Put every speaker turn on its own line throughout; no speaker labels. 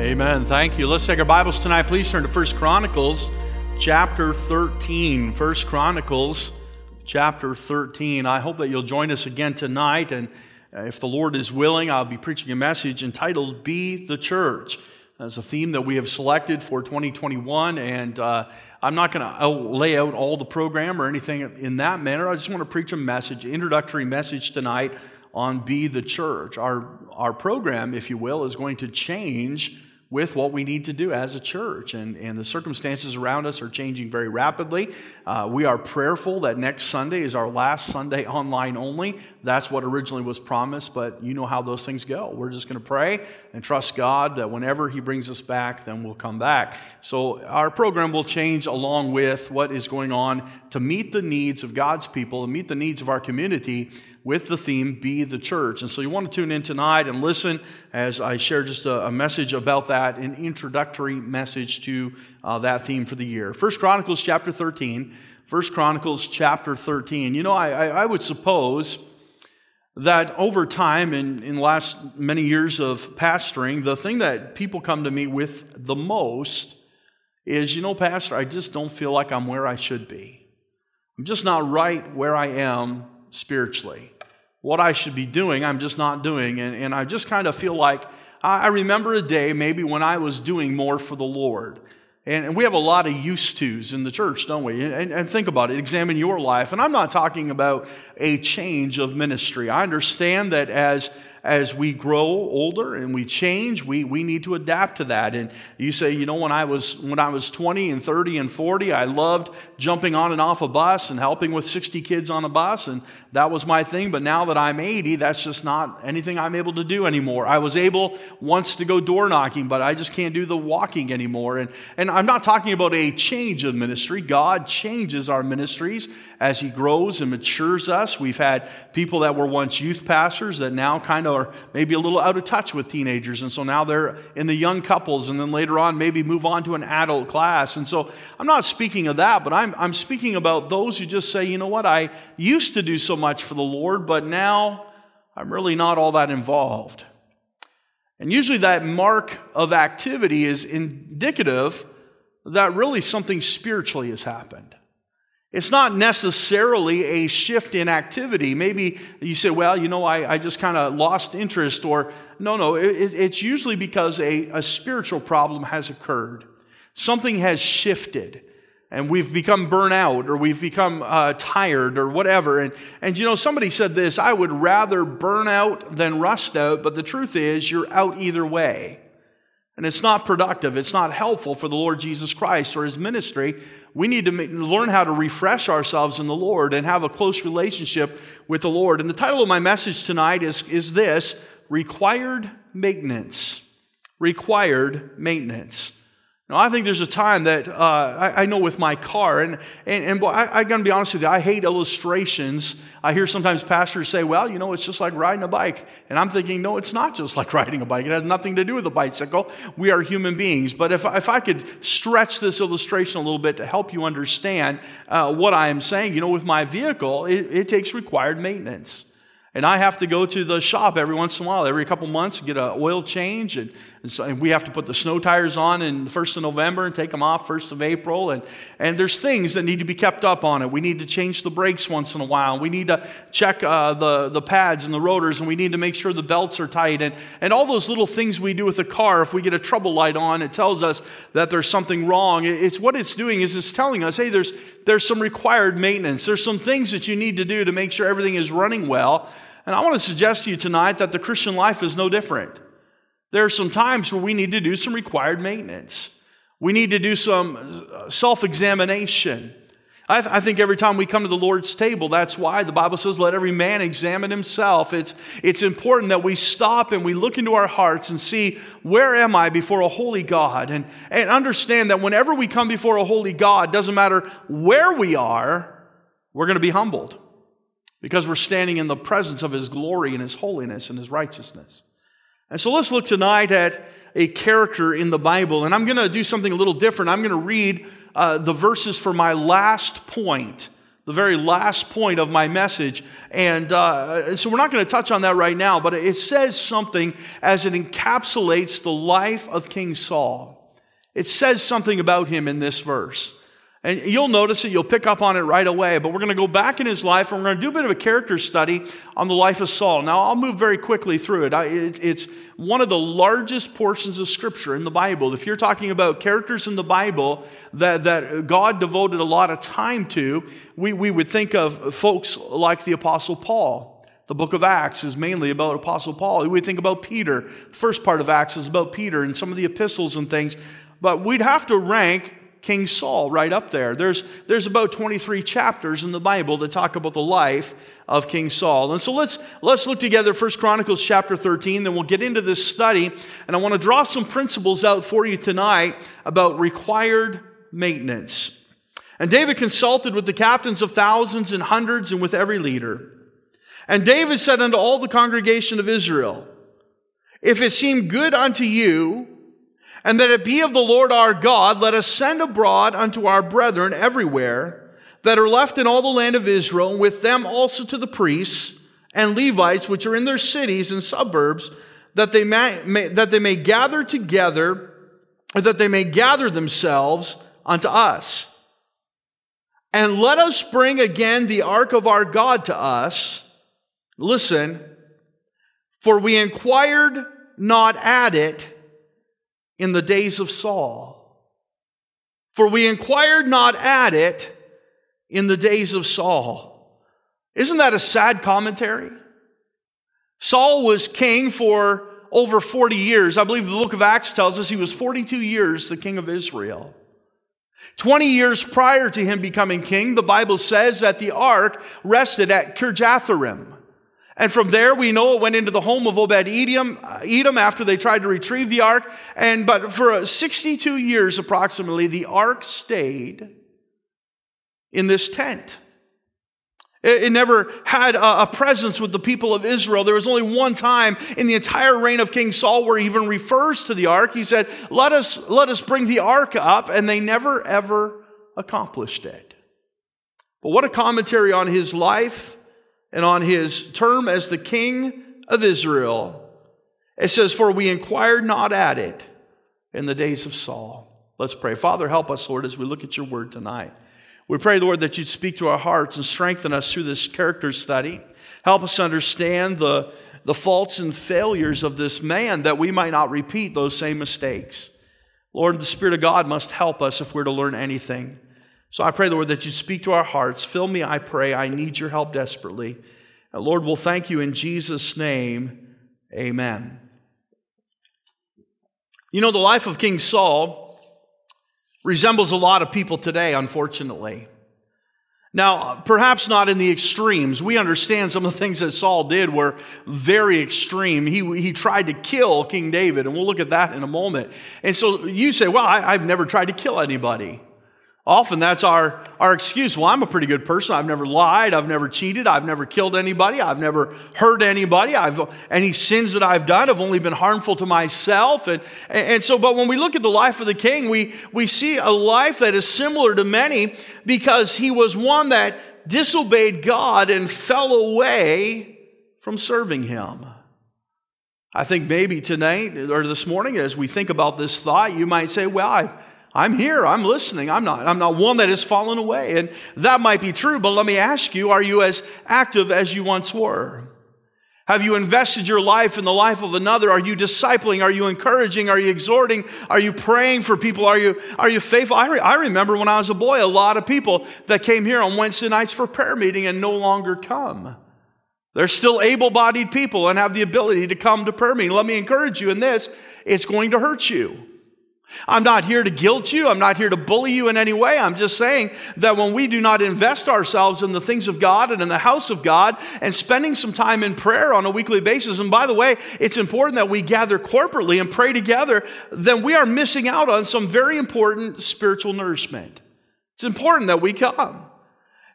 Amen. Thank you. Let's take our Bibles tonight. Please turn to 1 Chronicles chapter 13. 1 Chronicles chapter 13. I hope that you'll join us again tonight. And uh, if the Lord is willing, I'll be preaching a message entitled Be the Church. As a theme that we have selected for 2021. And uh, I'm not going to lay out all the program or anything in that manner. I just want to preach a message, introductory message tonight on Be the Church. Our, our program, if you will, is going to change with what we need to do as a church. And, and the circumstances around us are changing very rapidly. Uh, we are prayerful that next Sunday is our last Sunday online only. That's what originally was promised, but you know how those things go. We're just going to pray and trust God that whenever He brings us back, then we'll come back. So our program will change along with what is going on to meet the needs of God's people and meet the needs of our community with the theme Be the Church. And so you want to tune in tonight and listen as I share just a, a message about that, an introductory message to uh, that theme for the year. First Chronicles chapter 13. First Chronicles chapter 13. You know, I, I, I would suppose that over time, in, in the last many years of pastoring, the thing that people come to me with the most is, you know, Pastor, I just don't feel like I'm where I should be. I'm just not right where I am spiritually. What I should be doing, I'm just not doing. And, and I just kind of feel like I remember a day maybe when I was doing more for the Lord. And, we have a lot of used tos in the church, don't we? And, and, think about it. Examine your life. And I'm not talking about a change of ministry. I understand that as as we grow older and we change, we, we need to adapt to that. And you say, you know, when I was when I was 20 and 30 and 40, I loved jumping on and off a bus and helping with 60 kids on a bus, and that was my thing. But now that I'm 80, that's just not anything I'm able to do anymore. I was able once to go door knocking, but I just can't do the walking anymore. And and I'm not talking about a change of ministry. God changes our ministries as He grows and matures us. We've had people that were once youth pastors that now kind of or maybe a little out of touch with teenagers. And so now they're in the young couples, and then later on, maybe move on to an adult class. And so I'm not speaking of that, but I'm, I'm speaking about those who just say, you know what, I used to do so much for the Lord, but now I'm really not all that involved. And usually that mark of activity is indicative that really something spiritually has happened. It's not necessarily a shift in activity. Maybe you say, well, you know, I, I just kind of lost interest, or no, no, it, it's usually because a, a spiritual problem has occurred. Something has shifted, and we've become burnt out, or we've become uh, tired, or whatever. And, and you know, somebody said this I would rather burn out than rust out, but the truth is, you're out either way. And it's not productive, it's not helpful for the Lord Jesus Christ or his ministry we need to learn how to refresh ourselves in the Lord and have a close relationship with the Lord. And the title of my message tonight is, is this Required Maintenance. Required Maintenance. Now, I think there's a time that uh, I, I, know with my car, and, and, and I, I got to be honest with you, I hate illustrations. I hear sometimes pastors say, well, you know, it's just like riding a bike. And I'm thinking, no, it's not just like riding a bike. It has nothing to do with a bicycle. We are human beings. But if, if I could stretch this illustration a little bit to help you understand uh, what I am saying, you know, with my vehicle, it, it takes required maintenance. And I have to go to the shop every once in a while, every couple months, get an oil change. And, and, so, and, we have to put the snow tires on in the 1st of November and take them off 1st of April. And, and there's things that need to be kept up on it. We need to change the brakes once in a while. We need to check uh, the, the pads and the rotors, and we need to make sure the belts are tight. And, and all those little things we do with a car, if we get a trouble light on, it tells us that there's something wrong. It's what it's doing is it's telling us, hey, there's, there's some required maintenance. There's some things that you need to do to make sure everything is running well. And I want to suggest to you tonight that the Christian life is no different. There are some times where we need to do some required maintenance. We need to do some uh, self examination. I, th- I, think every time we come to the Lord's table, that's why the Bible says, let every man examine himself. It's, it's important that we stop and we look into our hearts and see, where am I before a holy God? And, and understand that whenever we come before a holy God, doesn't matter where we are, we're going to be humbled because we're standing in the presence of His glory and His holiness and His righteousness. And so let's look tonight at a character in the Bible. And I'm going to do something a little different. I'm going to read uh, the verses for my last point. the very last point of my message. And uh, so we're not going to touch on that right now, but it says something as it encapsulates the life of King Saul. It says something about him in this verse. And you'll notice it, you'll pick up on it right away. But we're going to go back in his life and we're going to do a bit of a character study on the life of Saul. Now, I'll move very quickly through it. It's one of the largest portions of Scripture in the Bible. If you're talking about characters in the Bible that, that God devoted a lot of time to, we, we would think of folks like the Apostle Paul. The book of Acts is mainly about Apostle Paul. We think about Peter. The first part of Acts is about Peter and some of the epistles and things. But we'd have to rank King Saul right up there. There's, there's about 23 chapters in the Bible that talk about the life of King Saul. And so let's, let's look together First Chronicles chapter 13, then we'll get into this study. And I want to draw some principles out for you tonight about required maintenance. And David consulted with the captains of thousands and hundreds and with every leader. And David said unto all the congregation of Israel, If it seem good unto you, and that it be of the Lord our God, let us send abroad unto our brethren everywhere that are left in all the land of Israel, and with them also to the priests and Levites which are in their cities and suburbs, that they may, may that they may gather together, or that they may gather themselves unto us. And let us bring again the ark of our God to us. Listen, for we inquired not at it in the days of Saul. For we inquired not at it in the days of Saul. Isn't that a sad commentary? Saul was king for over 40 years. I believe the book of Acts tells us he was 42 years the king of Israel. 20 years prior to him becoming king, the Bible says that the ark rested at Kirjathjearim. And from there, we know it went into the home of Obed Edom, uh, Edom after they tried to retrieve the ark. And, but for uh, 62 years approximately, the ark stayed in this tent. It, never had a, a, presence with the people of Israel. There was only one time in the entire reign of King Saul where he even refers to the ark. He said, let us, let us bring the ark up. And they never, ever accomplished it. But what a commentary on his life and on his term as the king of Israel. It says, For we inquired not at it in the days of Saul. Let's pray. Father, help us, Lord, as we look at your word tonight. We pray, Lord, that you'd speak to our hearts and strengthen us through this character study. Help us understand the, the faults and failures of this man that we might not repeat those same mistakes. Lord, the Spirit of God must help us if we're to learn anything. So I pray, the Lord, that you speak to our hearts. Fill me, I pray. I need your help desperately. And Lord, we'll thank you in Jesus' name. Amen. You know, the life of King Saul resembles a lot of people today, unfortunately. Now, perhaps not in the extremes. We understand some of the things that Saul did were very extreme. He, he tried to kill King David, and we'll look at that in a moment. And so you say, well, I, I've never tried to kill anybody. Often that's our, our excuse. Well, I'm a pretty good person. I've never lied. I've never cheated. I've never killed anybody. I've never hurt anybody. I've, any sins that I've done have only been harmful to myself. And, and so, but when we look at the life of the king, we, we see a life that is similar to many because he was one that disobeyed God and fell away from serving him. I think maybe tonight or this morning, as we think about this thought, you might say, well, I, I'm here. I'm listening. I'm not, I'm not one that has fallen away. And that might be true, but let me ask you, are you as active as you once were? Have you invested your life in the life of another? Are you discipling? Are you encouraging? Are you exhorting? Are you praying for people? Are you, are you faithful? I, re- I remember when I was a boy, a lot of people that came here on Wednesday nights for prayer meeting and no longer come. They're still able bodied people and have the ability to come to prayer meeting. Let me encourage you in this. It's going to hurt you. I'm not here to guilt you. I'm not here to bully you in any way. I'm just saying that when we do not invest ourselves in the things of God and in the house of God and spending some time in prayer on a weekly basis, and by the way, it's important that we gather corporately and pray together, then we are missing out on some very important spiritual nourishment. It's important that we come.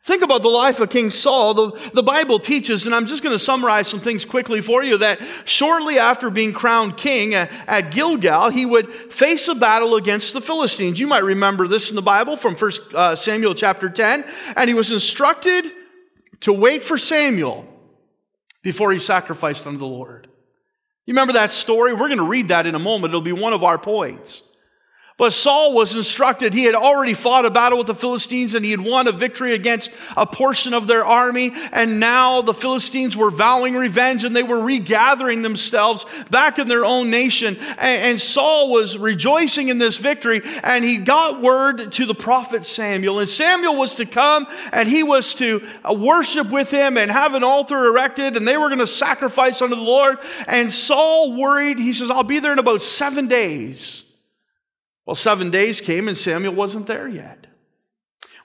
Think about the life of King Saul. The, the Bible teaches, and I'm just going to summarize some things quickly for you, that shortly after being crowned king at, at Gilgal, he would face a battle against the Philistines. You might remember this in the Bible from 1 uh, Samuel chapter 10. And he was instructed to wait for Samuel before he sacrificed unto the Lord. You remember that story? We're going to read that in a moment. It'll be one of our points. But Saul was instructed. He had already fought a battle with the Philistines and he had won a victory against a portion of their army. And now the Philistines were vowing revenge and they were regathering themselves back in their own nation. And, Saul was rejoicing in this victory and he got word to the prophet Samuel. And Samuel was to come and he was to uh, worship with him and have an altar erected and they were going to sacrifice unto the Lord. And Saul worried. He says, I'll be there in about seven days. Well, seven days came and Samuel wasn't there yet.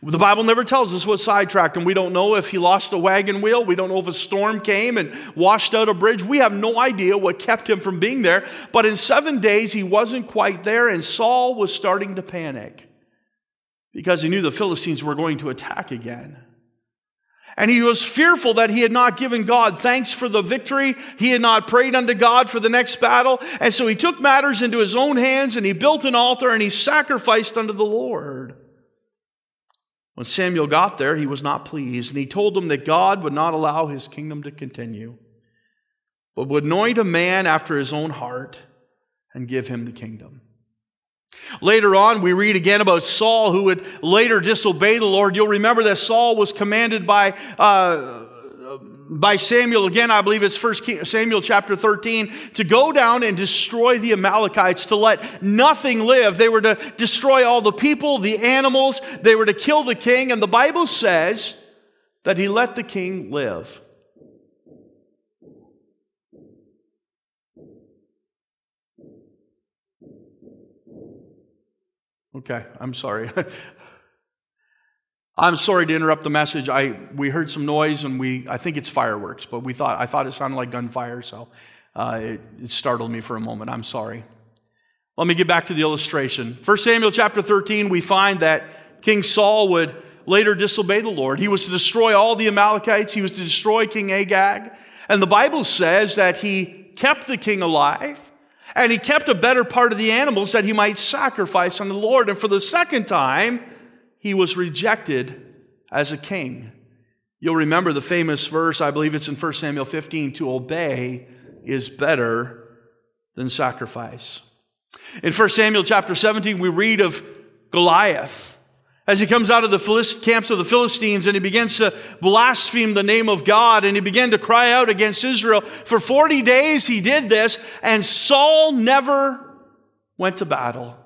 The Bible never tells us what sidetracked him. We don't know if he lost a wagon wheel. We don't know if a storm came and washed out a bridge. We have no idea what kept him from being there. But in seven days, he wasn't quite there, and Saul was starting to panic because he knew the Philistines were going to attack again. And he was fearful that he had not given God thanks for the victory. He had not prayed unto God for the next battle. And so he took matters into his own hands and he built an altar and he sacrificed unto the Lord. When Samuel got there, he was not pleased and he told him that God would not allow his kingdom to continue, but would anoint a man after his own heart and give him the kingdom. Later on, we read again about Saul who would later disobey the Lord. You'll remember that Saul was commanded by, uh, by Samuel, again, I believe it's First Samuel chapter 13, to go down and destroy the Amalekites, to let nothing live. They were to destroy all the people, the animals, they were to kill the king, and the Bible says that he let the king live. Okay, I'm sorry. I'm sorry to interrupt the message. I we heard some noise and we I think it's fireworks, but we thought I thought it sounded like gunfire, so uh, it, it startled me for a moment. I'm sorry. Let me get back to the illustration. 1 Samuel chapter 13, we find that King Saul would later disobey the Lord. He was to destroy all the Amalekites. He was to destroy King Agag. And the Bible says that he kept the king alive. And he kept a better part of the animals that he might sacrifice on the Lord. And for the second time, he was rejected as a king. You'll remember the famous verse, I believe it's in 1 Samuel 15, to obey is better than sacrifice. In 1 Samuel chapter 17, we read of Goliath as he comes out of the camps of the Philistines and he begins to blaspheme the name of God and he began to cry out against Israel. For 40 days he did this and Saul never went to battle.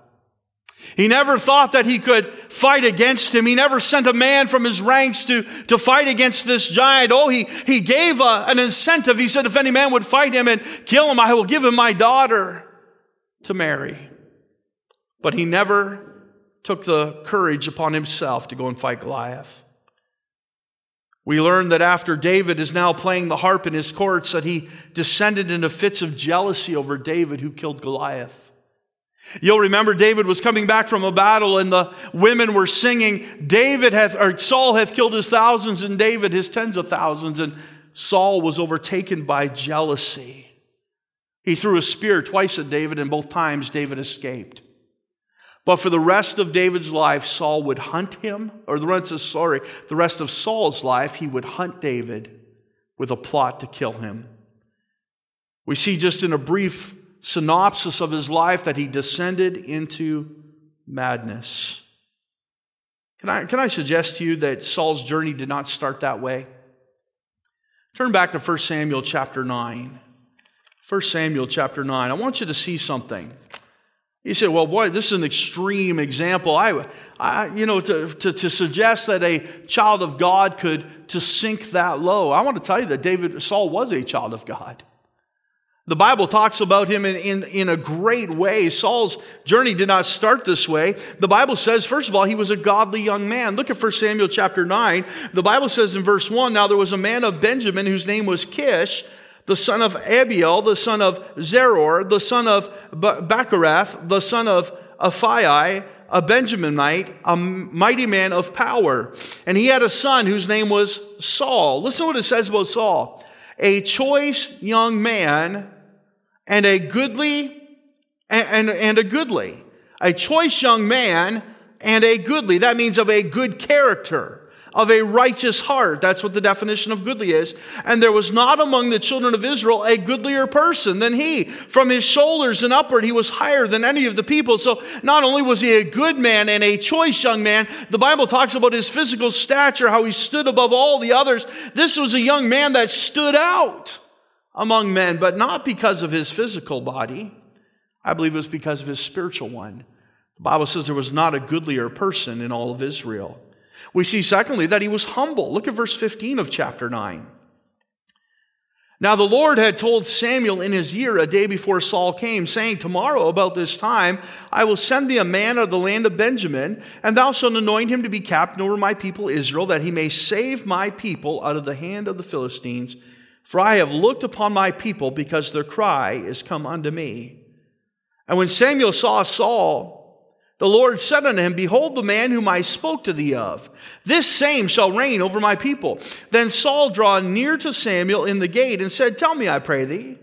He never thought that he could fight against him. He never sent a man from his ranks to, to fight against this giant. Oh, he, he gave a, an incentive. He said, if any man would fight him and kill him, I will give him my daughter to marry. But he never took the courage upon himself to go and fight Goliath. We learn that after David is now playing the harp in his courts, that he descended into fits of jealousy over David who killed Goliath. You'll remember David was coming back from a battle and the women were singing, David hath, or Saul hath killed his thousands and David his tens of thousands. And Saul was overtaken by jealousy. He threw a spear twice at David and both times David escaped. But for the rest of David's life, Saul would hunt him, or the rest of, sorry, the rest of Saul's life, he would hunt David with a plot to kill him. We see just in a brief synopsis of his life that he descended into madness. Can I, can I suggest to you that Saul's journey did not start that way? Turn back to 1 Samuel chapter 9. 1 Samuel chapter 9. I want you to see something. You say, well, boy, this is an extreme example. I, I you know, to, to, to, suggest that a child of God could to sink that low. I want to tell you that David, Saul was a child of God. The Bible talks about him in, in, in a great way. Saul's journey did not start this way. The Bible says, first of all, he was a godly young man. Look at 1 Samuel chapter 9. The Bible says in verse 1, Now there was a man of Benjamin whose name was Kish, the son of Abiel, the son of Zeror, the son of Bechorath, the son of Aphiah, a Benjaminite, a mighty man of power. And he had a son whose name was Saul. Listen to what it says about Saul. A choice young man and a goodly, and, and, and a goodly. A choice young man and a goodly. That means of a good character of a righteous heart. That's what the definition of goodly is. And there was not among the children of Israel a goodlier person than he. From his shoulders and upward, he was higher than any of the people. So not only was he a good man and a choice young man, the Bible talks about his physical stature, how he stood above all the others. This was a young man that stood out among men, but not because of his physical body. I believe it was because of his spiritual one. The Bible says there was not a goodlier person in all of Israel. We see, secondly, that he was humble. Look at verse 15 of chapter 9. Now, the Lord had told Samuel in his ear a day before Saul came, saying, Tomorrow, about this time, I will send thee a man of the land of Benjamin, and thou shalt anoint him to be captain over my people Israel, that he may save my people out of the hand of the Philistines. For I have looked upon my people, because their cry is come unto me. And when Samuel saw Saul, the Lord said unto him, Behold the man whom I spoke to thee of. This same shall reign over my people. Then Saul drew near to Samuel in the gate and said, Tell me, I pray thee,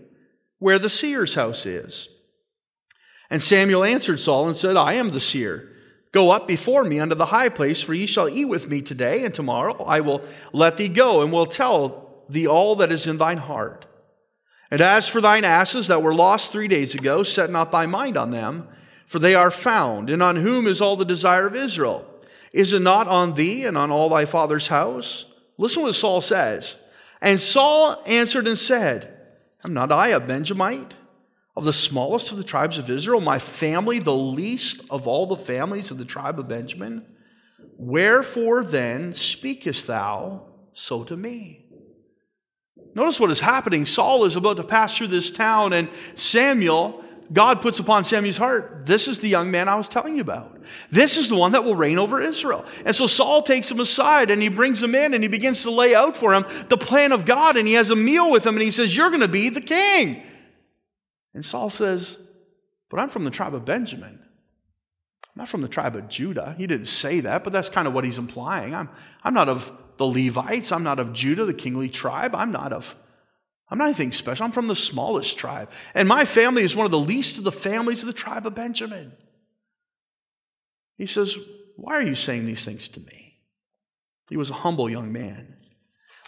where the seer's house is. And Samuel answered Saul and said, I am the seer. Go up before me unto the high place, for ye shall eat with me today, and tomorrow I will let thee go, and will tell thee all that is in thine heart. And as for thine asses that were lost three days ago, set not thy mind on them for they are found. And on whom is all the desire of Israel? Is it not on thee and on all thy father's house? Listen what Saul says. And Saul answered and said, Am not I a Benjamite? Of the smallest of the tribes of Israel, my family the least of all the families of the tribe of Benjamin? Wherefore then speakest thou so to me? Notice what is happening. Saul is about to pass through this town, and Samuel God puts upon Samuel's heart, this is the young man I was telling you about. This is the one that will reign over Israel. And so Saul takes him aside and he brings him in and he begins to lay out for him the plan of God and he has a meal with him and he says, You're going to be the king. And Saul says, But I'm from the tribe of Benjamin. I'm not from the tribe of Judah. He didn't say that, but that's kind of what he's implying. I'm, I'm not of the Levites. I'm not of Judah, the kingly tribe. I'm not of I'm not anything special. I'm from the smallest tribe. And my family is one of the least of the families of the tribe of Benjamin. He says, Why are you saying these things to me? He was a humble young man.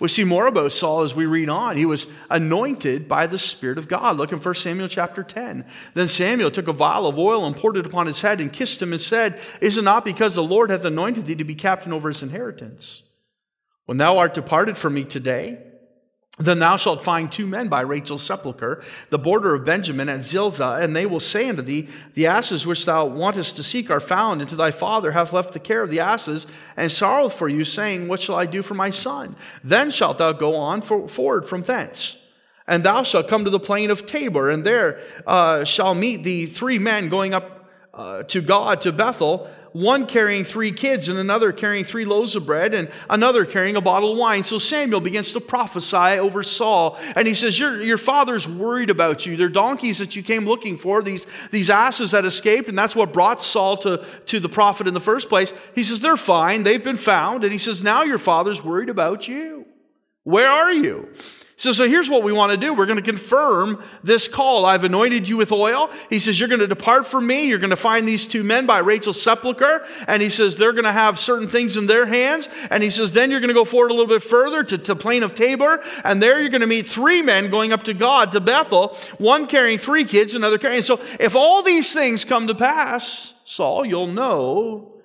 We see more about Saul as we read on. He was anointed by the Spirit of God. Look in 1 Samuel chapter 10. Then Samuel took a vial of oil and poured it upon his head and kissed him and said, Is it not because the Lord hath anointed thee to be captain over his inheritance? When thou art departed from me today, then thou shalt find two men by Rachel's sepulchre, the border of Benjamin at Zelzah, and they will say unto thee, The asses which thou wantest to seek are found, and to thy father hath left the care of the asses, and sorrow for you, saying, What shall I do for my son? Then shalt thou go on for, forward from thence. And thou shalt come to the plain of Tabor, and there uh, shall meet thee three men going up uh, to God to Bethel one carrying three kids and another carrying three loaves of bread and another carrying a bottle of wine. So Samuel begins to prophesy over Saul. And he says, Your, your father's worried about you. They're donkeys that you came looking for, these, these asses that escaped. And that's what brought Saul to, to the prophet in the first place. He says, They're fine. They've been found. And he says, Now your father's worried about you. Where are you? So, so here's what we want to do. We're going to confirm this call. I've anointed you with oil. He says, You're going to depart from me. You're going to find these two men by Rachel's sepulchre. And he says, They're going to have certain things in their hands. And he says, Then you're going to go forward a little bit further to, to plain of Tabor. And there you're going to meet three men going up to God, to Bethel, one carrying three kids, another carrying. So if all these things come to pass, Saul, you'll know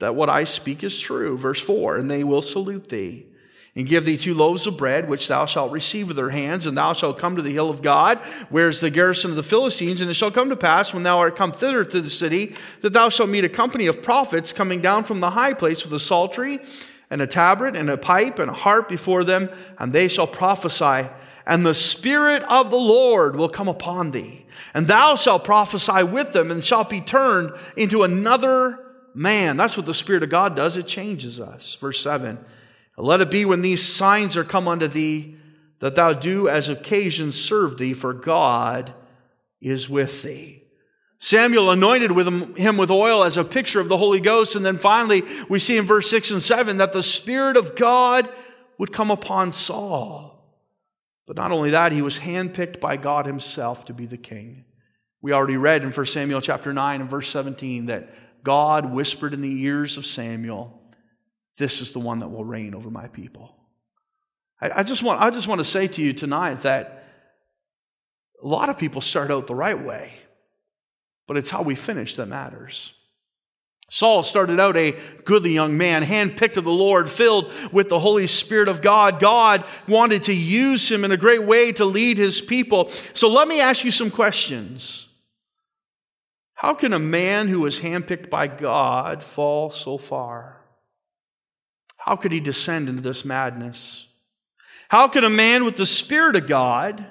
that what I speak is true. Verse 4 And they will salute thee and give thee two loaves of bread, which thou shalt receive with their hands, and thou shalt come to the hill of God, where is the garrison of the Philistines. And it shall come to pass, when thou art come thither to the city, that thou shalt meet a company of prophets coming down from the high place with a psaltery, and a tabret, and a pipe, and a harp before them, and they shall prophesy. And the Spirit of the Lord will come upon thee, and thou shalt prophesy with them, and shalt be turned into another man. That's what the Spirit of God does. It changes us. Verse 7. Let it be when these signs are come unto thee that thou do as occasion serve thee, for God is with thee. Samuel anointed with him, with oil as a picture of the Holy Ghost. And then finally, we see in verse 6 and 7 that the Spirit of God would come upon Saul. But not only that, he was handpicked by God himself to be the king. We already read in 1 Samuel chapter 9 and verse 17 that God whispered in the ears of Samuel, This is the one that will reign over my people. I, I just, want, I just want to say to you tonight that a lot of people start out the right way, but it's how we finish that matters. Saul started out a goodly young man, handpicked of the Lord, filled with the Holy Spirit of God. God wanted to use him in a great way to lead his people. So let me ask you some questions. How can a man who was handpicked by God fall so far? How could he descend into this madness? How could a man with the Spirit of God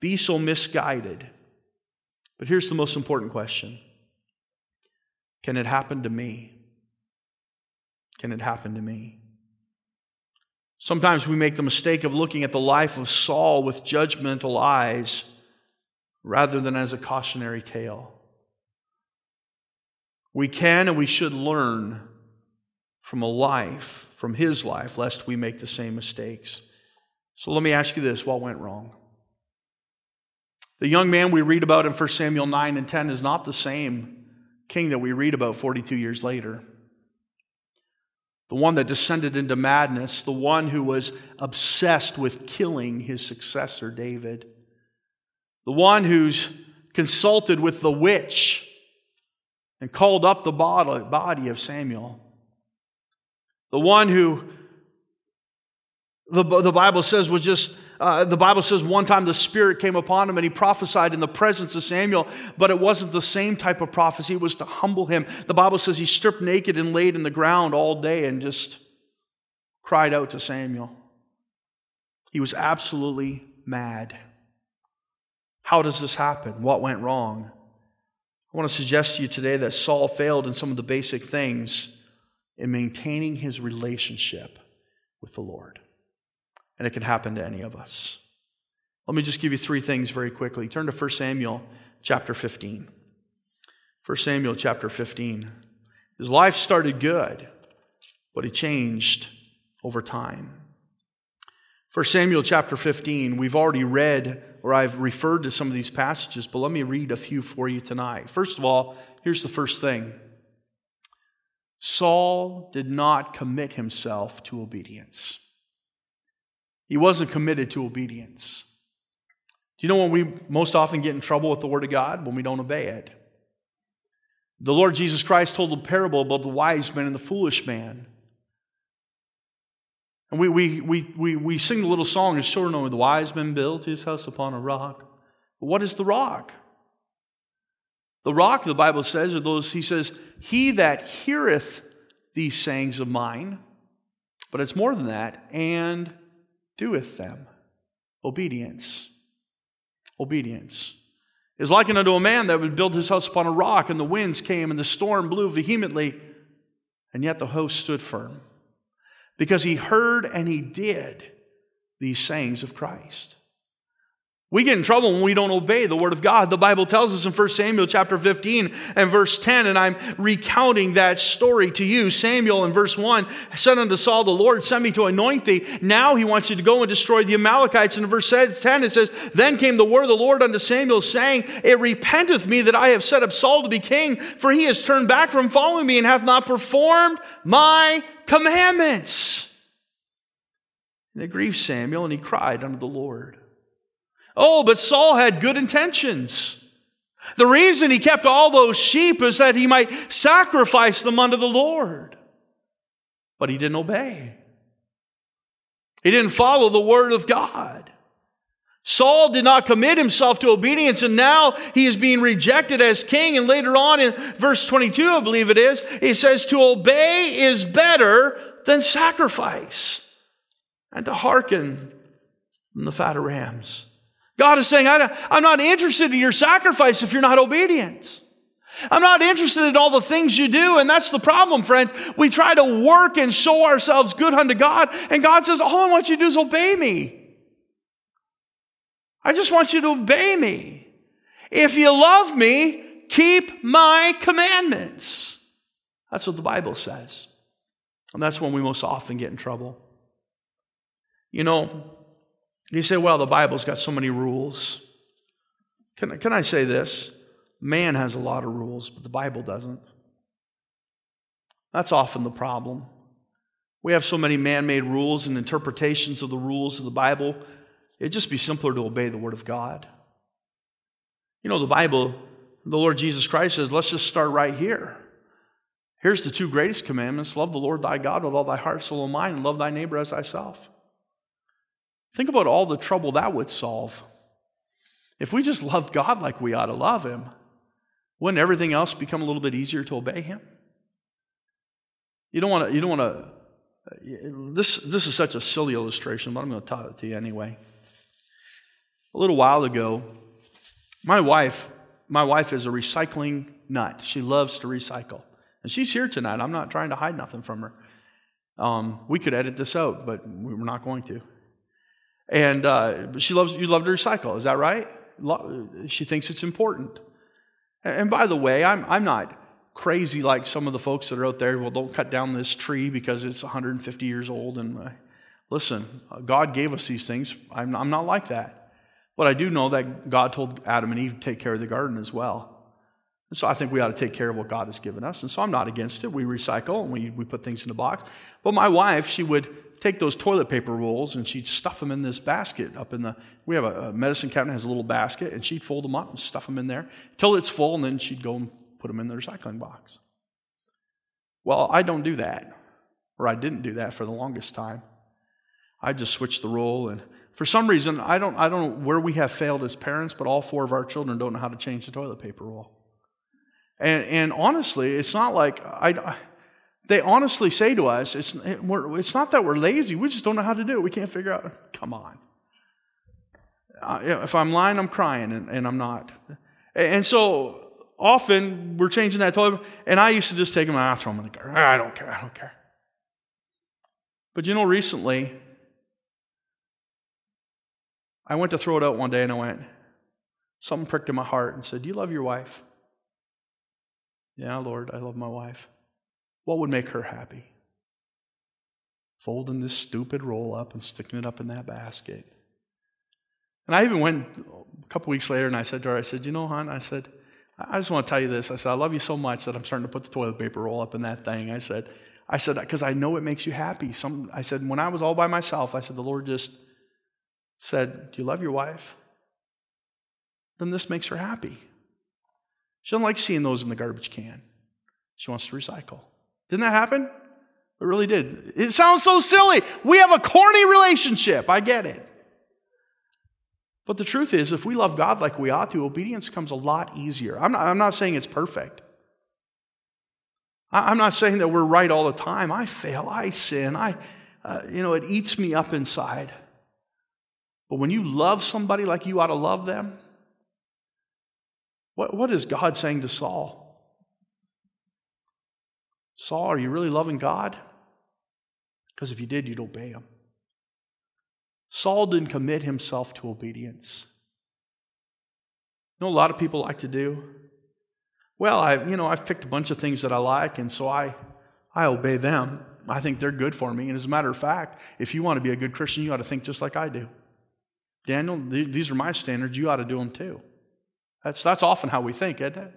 be so misguided? But here's the most important question Can it happen to me? Can it happen to me? Sometimes we make the mistake of looking at the life of Saul with judgmental eyes rather than as a cautionary tale. We can and we should learn from a life, from his life, lest we make the same mistakes. So let me ask you this what went wrong? The young man we read about in 1 Samuel 9 and 10 is not the same king that we read about 42 years later. The one that descended into madness, the one who was obsessed with killing his successor, David, the one who's consulted with the witch and called up the body of Samuel. The one who the, the Bible says was just, uh, the Bible says one time the Spirit came upon him and he prophesied in the presence of Samuel, but it wasn't the same type of prophecy. It was to humble him. The Bible says he stripped naked and laid in the ground all day and just cried out to Samuel. He was absolutely mad. How does this happen? What went wrong? I want to suggest to you today that Saul failed in some of the basic things in maintaining his relationship with the Lord. And it can happen to any of us. Let me just give you three things very quickly. Turn to 1 Samuel chapter 15. 1 Samuel chapter 15. His life started good, but he changed over time. 1 Samuel chapter 15, we've already read, or I've referred to some of these passages, but let me read a few for you tonight. First of all, here's the first thing Saul did not commit himself to obedience. He wasn't committed to obedience. Do you know when we most often get in trouble with the Word of God? When we don't obey it. The Lord Jesus Christ told a parable about the wise man and the foolish man. And we, we, we, we, we sing the little song as children know the wise man built his house upon a rock. But what is the rock? The rock, the Bible says, are those, he says, he that heareth these sayings of mine, but it's more than that, and doeth them. Obedience. Obedience is likened unto a man that would build his house upon a rock, and the winds came, and the storm blew vehemently, and yet the host stood firm. Because he heard and he did these sayings of Christ. We get in trouble when we don't obey the word of God. The Bible tells us in 1 Samuel chapter 15 and verse 10, and I'm recounting that story to you. Samuel in verse 1 said unto Saul, The Lord sent me to anoint thee. Now he wants you to go and destroy the Amalekites. And in verse 10 it says, Then came the word of the Lord unto Samuel, saying, It repenteth me that I have set up Saul to be king, for he has turned back from following me and hath not performed my commandments. And it grieved Samuel, and he cried unto the Lord. Oh, but Saul had good intentions. The reason he kept all those sheep is that he might sacrifice them unto the Lord. But he didn't obey. He didn't follow the word of God. Saul did not commit himself to obedience, and now he is being rejected as king. And later on in verse 22, I believe it is, he says, To obey is better than sacrifice, and to hearken than the fat of rams. God is saying, I'm not interested in your sacrifice if you're not obedient. I'm not interested in all the things you do. And that's the problem, friends. We try to work and show ourselves good unto God. And God says, all I want you to do is obey me. I just want you to obey me. If you love me, keep my commandments. That's what the Bible says. And that's when we most often get in trouble. You know, you say, well, the Bible's got so many rules. Can, can I say this? Man has a lot of rules, but the Bible doesn't. That's often the problem. We have so many man made rules and interpretations of the rules of the Bible. It'd just be simpler to obey the Word of God. You know, the Bible, the Lord Jesus Christ says, let's just start right here. Here's the two greatest commandments love the Lord thy God with all thy heart, soul, and mind, and love thy neighbor as thyself. Think about all the trouble that would solve. If we just loved God like we ought to love Him, wouldn't everything else become a little bit easier to obey Him? You don't want to, you don't want to this, this is such a silly illustration, but I'm going to tell it to you anyway. A little while ago, my wife, my wife is a recycling nut. She loves to recycle. And she's here tonight. I'm not trying to hide nothing from her. Um, we could edit this out, but we're not going to. And uh, she loves, you love to recycle, is that right? She thinks it's important. And by the way, I'm, I'm not crazy like some of the folks that are out there. Well, don't cut down this tree because it's 150 years old. And uh, listen, God gave us these things. I'm, I'm not like that. But I do know that God told Adam and Eve to take care of the garden as well. And so I think we ought to take care of what God has given us. And so I'm not against it. We recycle and we, we put things in a box. But my wife, she would take those toilet paper rolls and she'd stuff them in this basket up in the, we have a, a medicine cabinet has a little basket and she'd fold them up and stuff them in there until it's full and then she'd go and put them in the recycling box. Well, I don't do that, or I didn't do that for the longest time. I just switched the role, and for some reason, I don't, I don't know where we have failed as parents, but all four of our children don't know how to change the toilet paper roll. And, and honestly, it's not like I, they honestly say to us, it's, it's not that we're lazy, we just don't know how to do it. We can't figure out. Come on. Uh, if I'm lying, I'm crying, and, and I'm not. And so often we're changing that toilet, and I used to just take them and I throw them in the car. I don't care, I don't care. But you know, recently, I went to throw it out one day and I went, something pricked in my heart and said, Do you love your wife? Yeah, Lord, I love my wife. What would make her happy? Folding this stupid roll up and sticking it up in that basket. And I even went a couple weeks later and I said to her, I said, You know, hon, I said, I just want to tell you this. I said, I love you so much that I'm starting to put the toilet paper roll up in that thing. I said, I said, because I know it makes you happy. Some, I said, when I was all by myself, I said, the Lord just said, Do you love your wife? Then this makes her happy. She doesn't like seeing those in the garbage can. She wants to recycle. Didn't that happen? It really did. It sounds so silly. We have a corny relationship. I get it. But the truth is, if we love God like we ought to, obedience comes a lot easier. I'm not, I'm not saying it's perfect. I'm not saying that we're right all the time. I fail, I sin, I, uh, you know, it eats me up inside. But when you love somebody like you ought to love them, what, what is God saying to Saul? Saul, are you really loving God? Because if you did, you'd obey him. Saul didn't commit himself to obedience. You know, a lot of people like to do. Well, I've you know I've picked a bunch of things that I like, and so I I obey them. I think they're good for me. And as a matter of fact, if you want to be a good Christian, you ought to think just like I do. Daniel, these are my standards. You ought to do them too. That's that's often how we think, isn't it?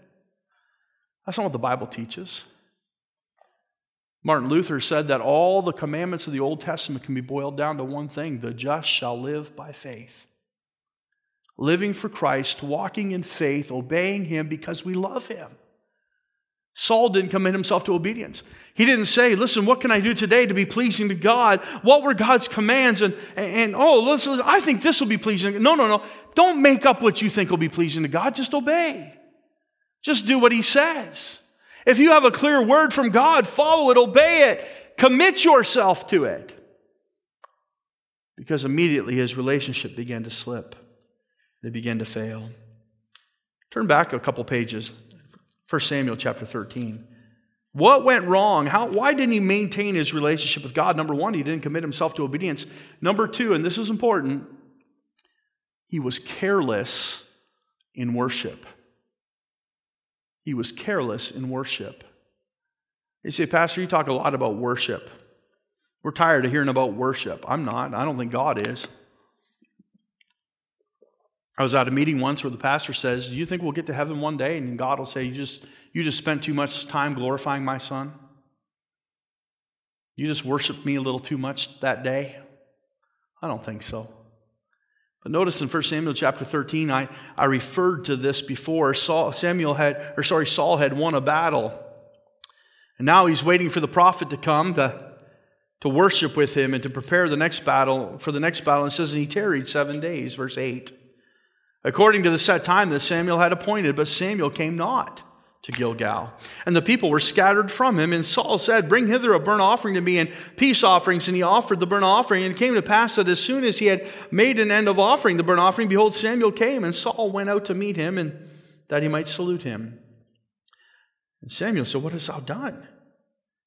That's not what the Bible teaches. Martin Luther said that all the commandments of the Old Testament can be boiled down to one thing the just shall live by faith. Living for Christ, walking in faith, obeying Him because we love Him. Saul didn't commit himself to obedience. He didn't say, Listen, what can I do today to be pleasing to God? What were God's commands? And, and oh, listen, I think this will be pleasing. No, no, no. Don't make up what you think will be pleasing to God. Just obey. Just do what He says. If you have a clear word from God, follow it, obey it, commit yourself to it. Because immediately his relationship began to slip, they began to fail. Turn back a couple pages, 1 Samuel chapter 13. What went wrong? How, why didn't he maintain his relationship with God? Number one, he didn't commit himself to obedience. Number two, and this is important, he was careless in worship. He was careless in worship. You say, Pastor, you talk a lot about worship. We're tired of hearing about worship. I'm not. I don't think God is. I was at a meeting once where the pastor says, Do you think we'll get to heaven one day? And God will say, You just, you just spent too much time glorifying my son? You just worshiped me a little too much that day? I don't think so. But notice in 1 Samuel chapter 13, I, I referred to this before. Saul, Samuel had, or sorry, Saul had won a battle. And now he's waiting for the prophet to come to, to worship with him and to prepare the next battle for the next battle. And says, and he tarried seven days, verse 8 according to the set time that Samuel had appointed, but Samuel came not to Gilgal. And the people were scattered from him. And Saul said, Bring hither a burnt offering to me and peace offerings. And he offered the burnt offering. And it came to pass that as soon as he had made an end of offering the burnt offering, behold, Samuel came, and Saul went out to meet him, and that he might salute him. And Samuel said, What hast thou done?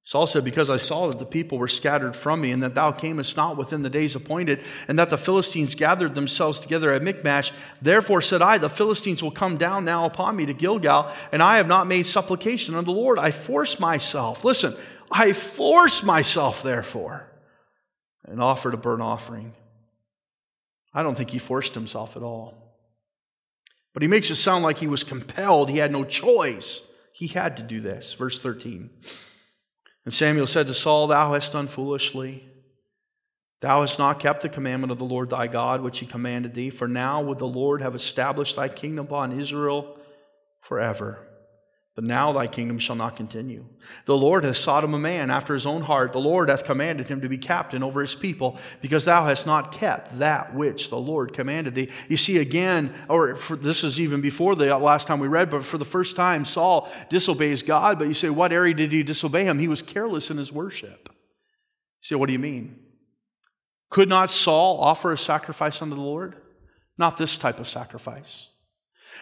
Saul said, Because I saw that the people were scattered from me, and that thou camest not within the days appointed, and that the Philistines gathered themselves together at Michmash, therefore said I, The Philistines will come down now upon me to Gilgal, and I have not made supplication unto the Lord. I force myself, listen, I force myself, therefore, and offered a burnt offering. I don't think he forced himself at all. But he makes it sound like he was compelled, he had no choice. He had to do this. Verse 13. And Samuel said to Saul, Thou hast done foolishly. Thou hast not kept the commandment of the Lord thy God, which he commanded thee. For now would the Lord have established thy kingdom upon Israel forever. But now thy kingdom shall not continue. The Lord has sought him a man after his own heart. The Lord hath commanded him to be captain over his people, because thou hast not kept that which the Lord commanded thee. You see, again, or for, this is even before the last time we read, but for the first time, Saul disobeys God. But you say, what area did he disobey him? He was careless in his worship. You say, what do you mean? Could not Saul offer a sacrifice unto the Lord? Not this type of sacrifice.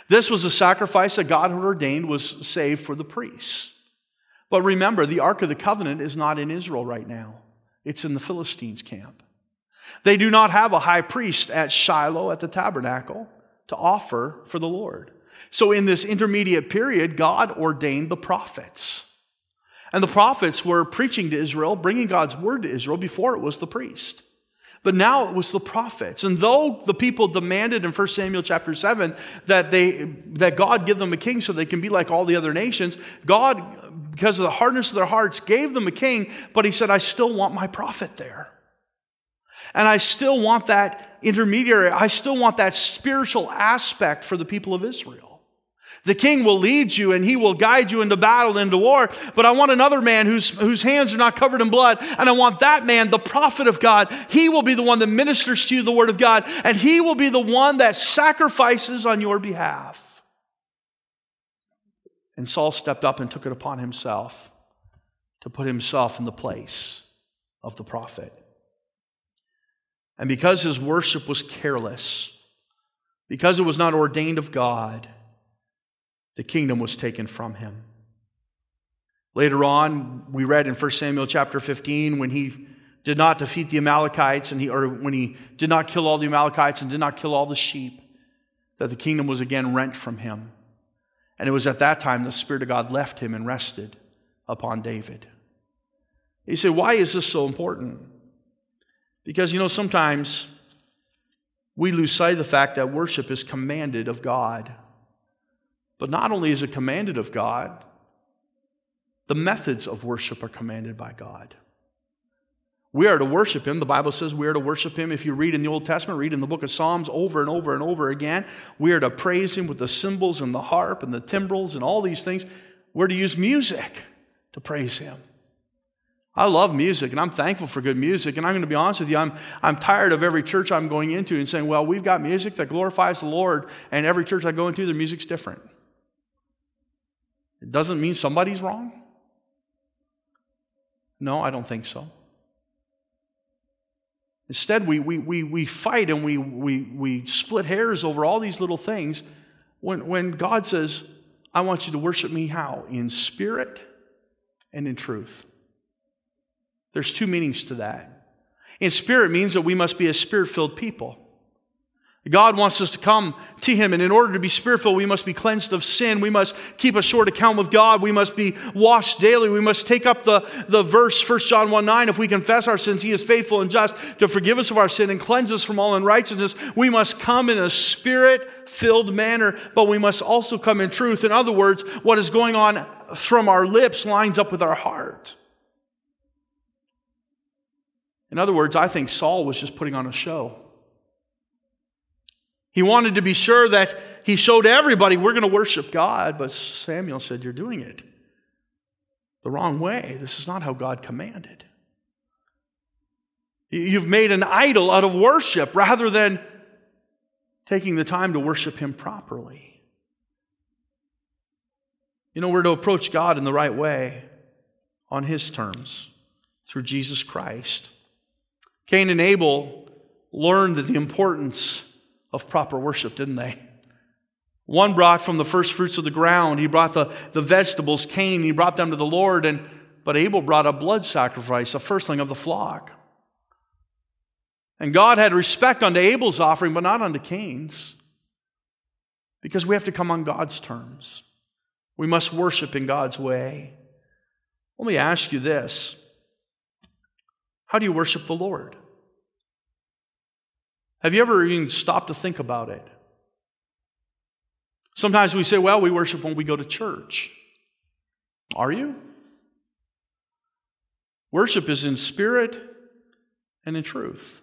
This was a sacrifice that God had ordained was saved for the priests. But remember, the Ark of the Covenant is not in Israel right now. It's in the Philistines' camp. They do not have a high priest at Shiloh at the tabernacle to offer for the Lord. So in this intermediate period, God ordained the prophets. And the prophets were preaching to Israel, bringing God's word to Israel before it was the priest. But now it was the prophets. And though the people demanded in 1 Samuel chapter 7 that, they, that God give them a king so they can be like all the other nations, God, because of the hardness of their hearts, gave them a king, but he said, I still want my prophet there. And I still want that intermediary, I still want that spiritual aspect for the people of Israel. The king will lead you and he will guide you into battle, into war. But I want another man whose, whose hands are not covered in blood. And I want that man, the prophet of God. He will be the one that ministers to you the word of God. And he will be the one that sacrifices on your behalf. And Saul stepped up and took it upon himself to put himself in the place of the prophet. And because his worship was careless, because it was not ordained of God, the kingdom was taken from him. Later on, we read in 1 Samuel chapter 15 when he did not defeat the Amalekites and he, or when he did not kill all the Amalekites and did not kill all the sheep, that the kingdom was again rent from him. And it was at that time the Spirit of God left him and rested upon David. You say, why is this so important? Because, you know, sometimes we lose sight of the fact that worship is commanded of God. But not only is it commanded of God, the methods of worship are commanded by God. We are to worship Him. The Bible says we are to worship Him. If you read in the Old Testament, read in the book of Psalms over and over and over again, we are to praise Him with the cymbals and the harp and the timbrels and all these things. We're to use music to praise Him. I love music and I'm thankful for good music. And I'm going to be honest with you, I'm, I'm tired of every church I'm going into and saying, well, we've got music that glorifies the Lord, and every church I go into, the music's different. It doesn't mean somebody's wrong? No, I don't think so. Instead, we, we, we, we fight and we, we, we split hairs over all these little things when, when God says, I want you to worship me how? In spirit and in truth. There's two meanings to that. In spirit means that we must be a spirit filled people. God wants us to come to Him, and in order to be spiritual, we must be cleansed of sin. We must keep a short account with God. We must be washed daily. We must take up the, the verse, 1 John 1 9. If we confess our sins, He is faithful and just to forgive us of our sin and cleanse us from all unrighteousness. We must come in a spirit filled manner, but we must also come in truth. In other words, what is going on from our lips lines up with our heart. In other words, I think Saul was just putting on a show. He wanted to be sure that he showed everybody we're going to worship God, but Samuel said, You're doing it the wrong way. This is not how God commanded. You've made an idol out of worship rather than taking the time to worship Him properly. You know, we're to approach God in the right way on His terms through Jesus Christ. Cain and Abel learned the importance of proper worship, didn't they? One brought from the first fruits of the ground. He brought the, the vegetables. Cain, he brought them to the Lord. And, but Abel brought a blood sacrifice, a firstling of the flock. And God had respect unto Abel's offering, but not unto Cain's. Because we have to come on God's terms. We must worship in God's way. Let me ask you this how do you worship the Lord? Have you ever even stopped to think about it? Sometimes we say, well, we worship when we go to church. Are you? Worship is in spirit and in truth.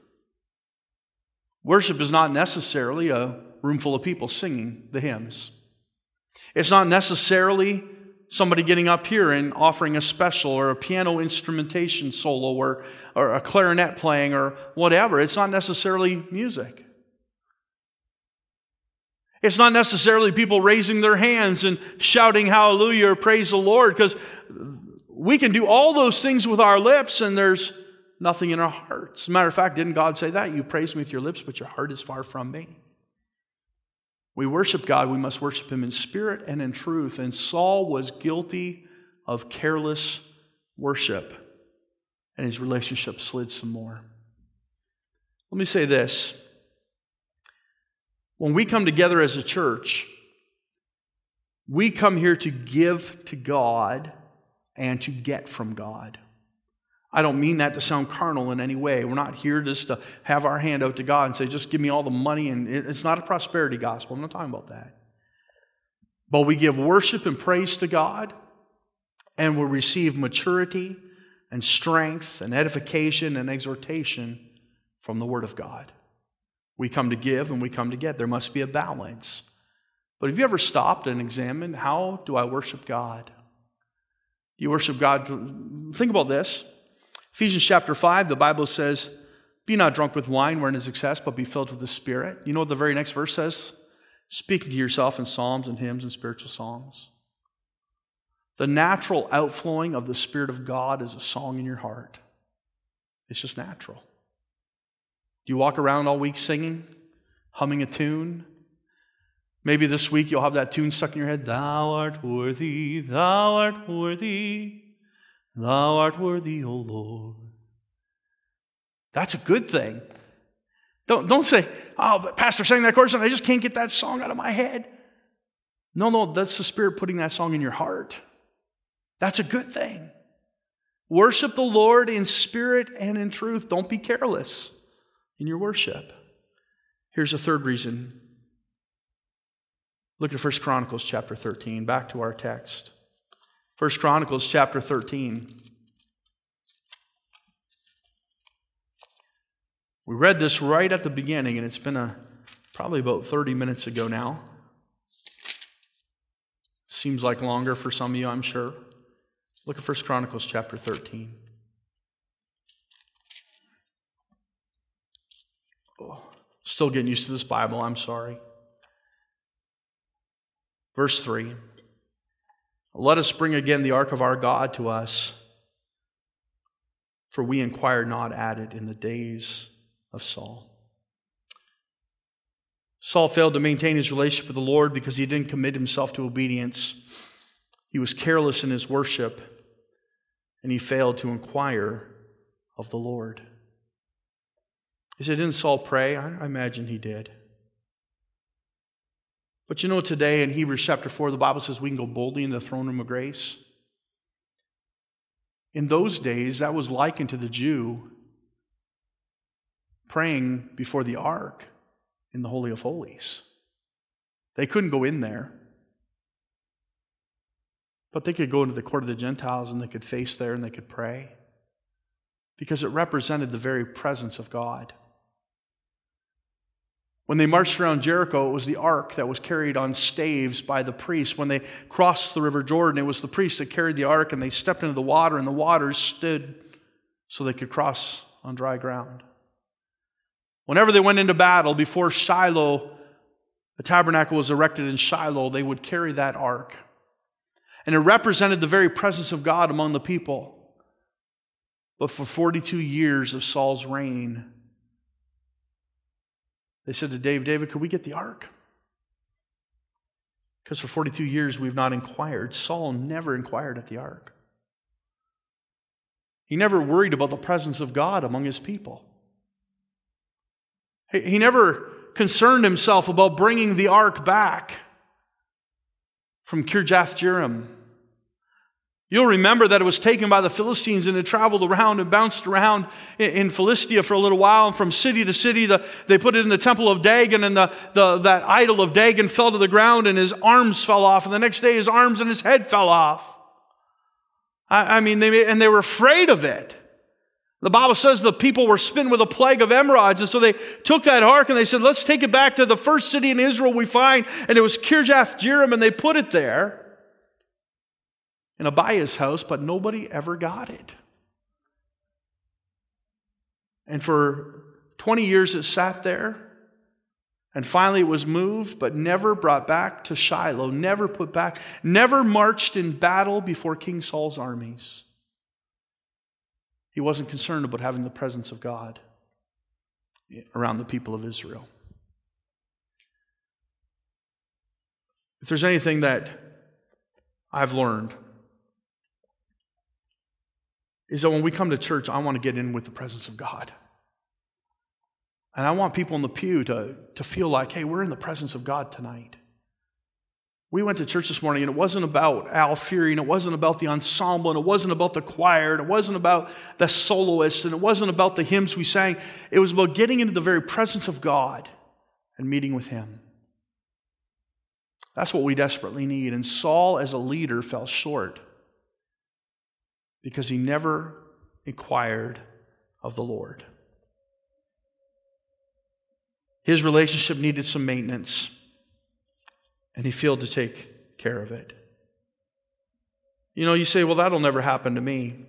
Worship is not necessarily a room full of people singing the hymns. It's not necessarily somebody getting up here and offering a special or a piano instrumentation solo or, or a clarinet playing or whatever. It's not necessarily music. It's not necessarily people raising their hands and shouting hallelujah or praise the Lord because we can do all those things with our lips and there's nothing in our hearts. Matter of fact, didn't God say that? You praise me with your lips, but your heart is far from me. We worship God, we must worship Him in spirit and in truth. And Saul was guilty of careless worship, and his relationship slid some more. Let me say this when we come together as a church, we come here to give to God and to get from God. I don't mean that to sound carnal in any way. We're not here just to have our hand out to God and say, just give me all the money. And it's not a prosperity gospel. I'm not talking about that. But we give worship and praise to God, and we receive maturity and strength and edification and exhortation from the Word of God. We come to give and we come to get. There must be a balance. But have you ever stopped and examined how do I worship God? Do you worship God? Think about this. Ephesians chapter 5, the Bible says, Be not drunk with wine wherein is excess, but be filled with the Spirit. You know what the very next verse says? Speaking to yourself in psalms and hymns and spiritual songs. The natural outflowing of the Spirit of God is a song in your heart. It's just natural. Do you walk around all week singing, humming a tune? Maybe this week you'll have that tune stuck in your head Thou art worthy, thou art worthy. Thou art worthy, O Lord. That's a good thing. Don't, don't say, oh, but Pastor sang that chorus and I just can't get that song out of my head. No, no, that's the Spirit putting that song in your heart. That's a good thing. Worship the Lord in spirit and in truth. Don't be careless in your worship. Here's a third reason. Look at 1 Chronicles chapter 13, back to our text. First Chronicles chapter 13. We read this right at the beginning, and it's been a, probably about 30 minutes ago now. Seems like longer for some of you, I'm sure. Look at First Chronicles chapter 13. Oh, still getting used to this Bible, I'm sorry. Verse 3. Let us bring again the ark of our God to us, for we inquire not at it in the days of Saul. Saul failed to maintain his relationship with the Lord because he didn't commit himself to obedience. He was careless in his worship, and he failed to inquire of the Lord. He said, Didn't Saul pray? I imagine he did. But you know, today in Hebrews chapter 4, the Bible says we can go boldly in the throne room of grace. In those days, that was likened to the Jew praying before the ark in the Holy of Holies. They couldn't go in there, but they could go into the court of the Gentiles and they could face there and they could pray because it represented the very presence of God. When they marched around Jericho, it was the ark that was carried on staves by the priests. When they crossed the river Jordan, it was the priests that carried the ark and they stepped into the water and the waters stood so they could cross on dry ground. Whenever they went into battle, before Shiloh, the tabernacle was erected in Shiloh, they would carry that ark. And it represented the very presence of God among the people. But for 42 years of Saul's reign, they said to David, David, could we get the ark? Because for 42 years we've not inquired. Saul never inquired at the ark. He never worried about the presence of God among his people. He never concerned himself about bringing the ark back from Kirjath Jearim. You'll remember that it was taken by the Philistines and it traveled around and bounced around in Philistia for a little while. And from city to city, the, they put it in the temple of Dagon, and the, the, that idol of Dagon fell to the ground and his arms fell off. And the next day, his arms and his head fell off. I, I mean, they, and they were afraid of it. The Bible says the people were smitten with a plague of emerods. And so they took that ark and they said, let's take it back to the first city in Israel we find. And it was Kirjath Jearim, and they put it there in Abiah's house, but nobody ever got it. And for 20 years it sat there. And finally it was moved, but never brought back to Shiloh, never put back, never marched in battle before King Saul's armies. He wasn't concerned about having the presence of God around the people of Israel. If there's anything that I've learned is that when we come to church, I want to get in with the presence of God. And I want people in the pew to, to feel like, hey, we're in the presence of God tonight. We went to church this morning and it wasn't about Al Fury and it wasn't about the ensemble and it wasn't about the choir and it wasn't about the soloists and it wasn't about the hymns we sang. It was about getting into the very presence of God and meeting with Him. That's what we desperately need. And Saul, as a leader, fell short because he never inquired of the Lord. His relationship needed some maintenance, and he failed to take care of it. You know, you say, well, that'll never happen to me.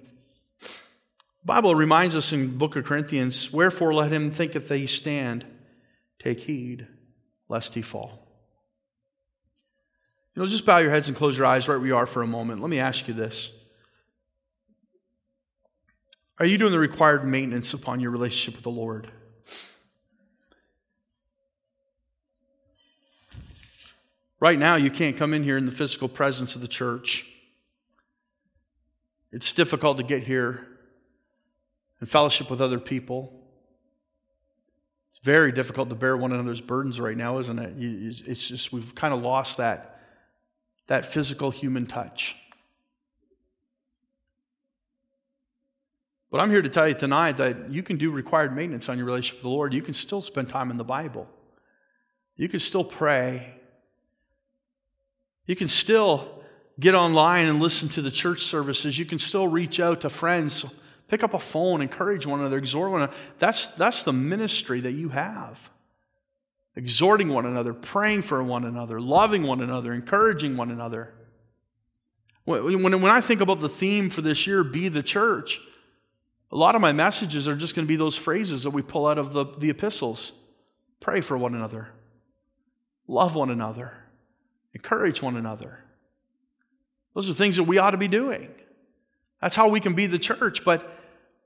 The Bible reminds us in book of Corinthians, wherefore let him think that he stand, take heed, lest he fall. You know, just bow your heads and close your eyes right where you are for a moment. Let me ask you this. Are you doing the required maintenance upon your relationship with the Lord? Right now, you can't come in here in the physical presence of the church. It's difficult to get here and fellowship with other people. It's very difficult to bear one another's burdens right now, isn't it? It's just we've kind of lost that, that physical human touch. But I'm here to tell you tonight that you can do required maintenance on your relationship with the Lord. You can still spend time in the Bible. You can still pray. You can still get online and listen to the church services. You can still reach out to friends, pick up a phone, encourage one another, exhort one another. That's, that's the ministry that you have. Exhorting one another, praying for one another, loving one another, encouraging one another. When, when, when I think about the theme for this year, be the church, a lot of my messages are just going to be those phrases that we pull out of the, the epistles pray for one another, love one another, encourage one another. Those are things that we ought to be doing. That's how we can be the church. But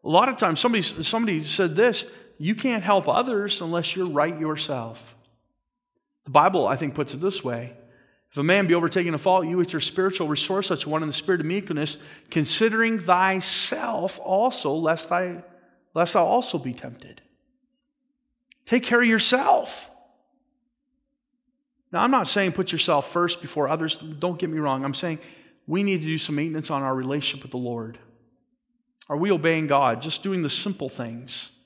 a lot of times, somebody, somebody said this you can't help others unless you're right yourself. The Bible, I think, puts it this way if a man be overtaken in fault, you with your spiritual restore such one in the spirit of meekness, considering thyself also, lest, thy, lest thou also be tempted. Take care of yourself. Now, I'm not saying put yourself first before others. Don't get me wrong. I'm saying we need to do some maintenance on our relationship with the Lord. Are we obeying God? Just doing the simple things.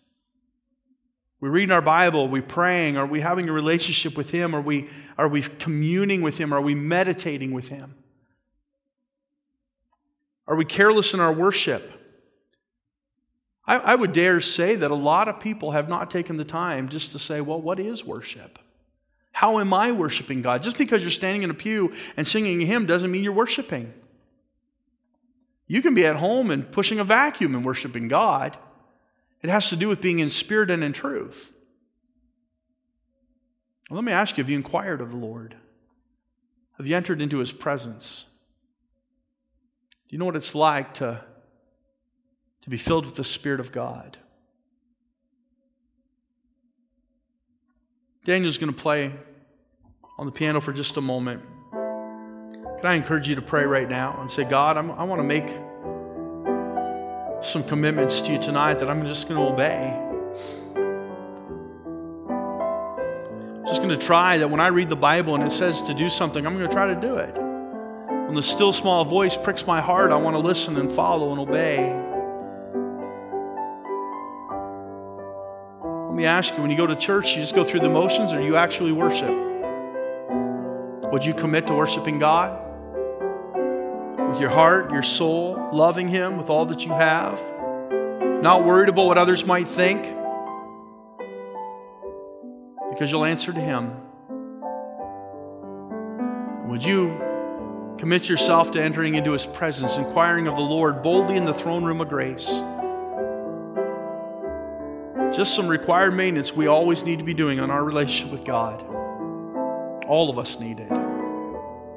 We reading our Bible, are we praying, are we having a relationship with Him, are we, are we communing with Him, are we meditating with Him? Are we careless in our worship? I, I would dare say that a lot of people have not taken the time just to say, well, what is worship? How am I worshiping God? Just because you're standing in a pew and singing a hymn doesn't mean you're worshiping. You can be at home and pushing a vacuum and worshiping God. It has to do with being in spirit and in truth. Well, let me ask you have you inquired of the Lord? Have you entered into his presence? Do you know what it's like to, to be filled with the Spirit of God? Daniel's going to play on the piano for just a moment. Can I encourage you to pray right now and say, God, I'm, i want to make some commitments to you tonight that I'm just going to obey. I'm just going to try that when I read the Bible and it says to do something, I'm going to try to do it. When the still small voice pricks my heart, I want to listen and follow and obey. Let me ask you when you go to church, you just go through the motions or you actually worship? Would you commit to worshiping God? With your heart, your soul, loving Him with all that you have? Not worried about what others might think? Because you'll answer to Him. Would you commit yourself to entering into His presence, inquiring of the Lord boldly in the throne room of grace? Just some required maintenance we always need to be doing on our relationship with God. All of us need it.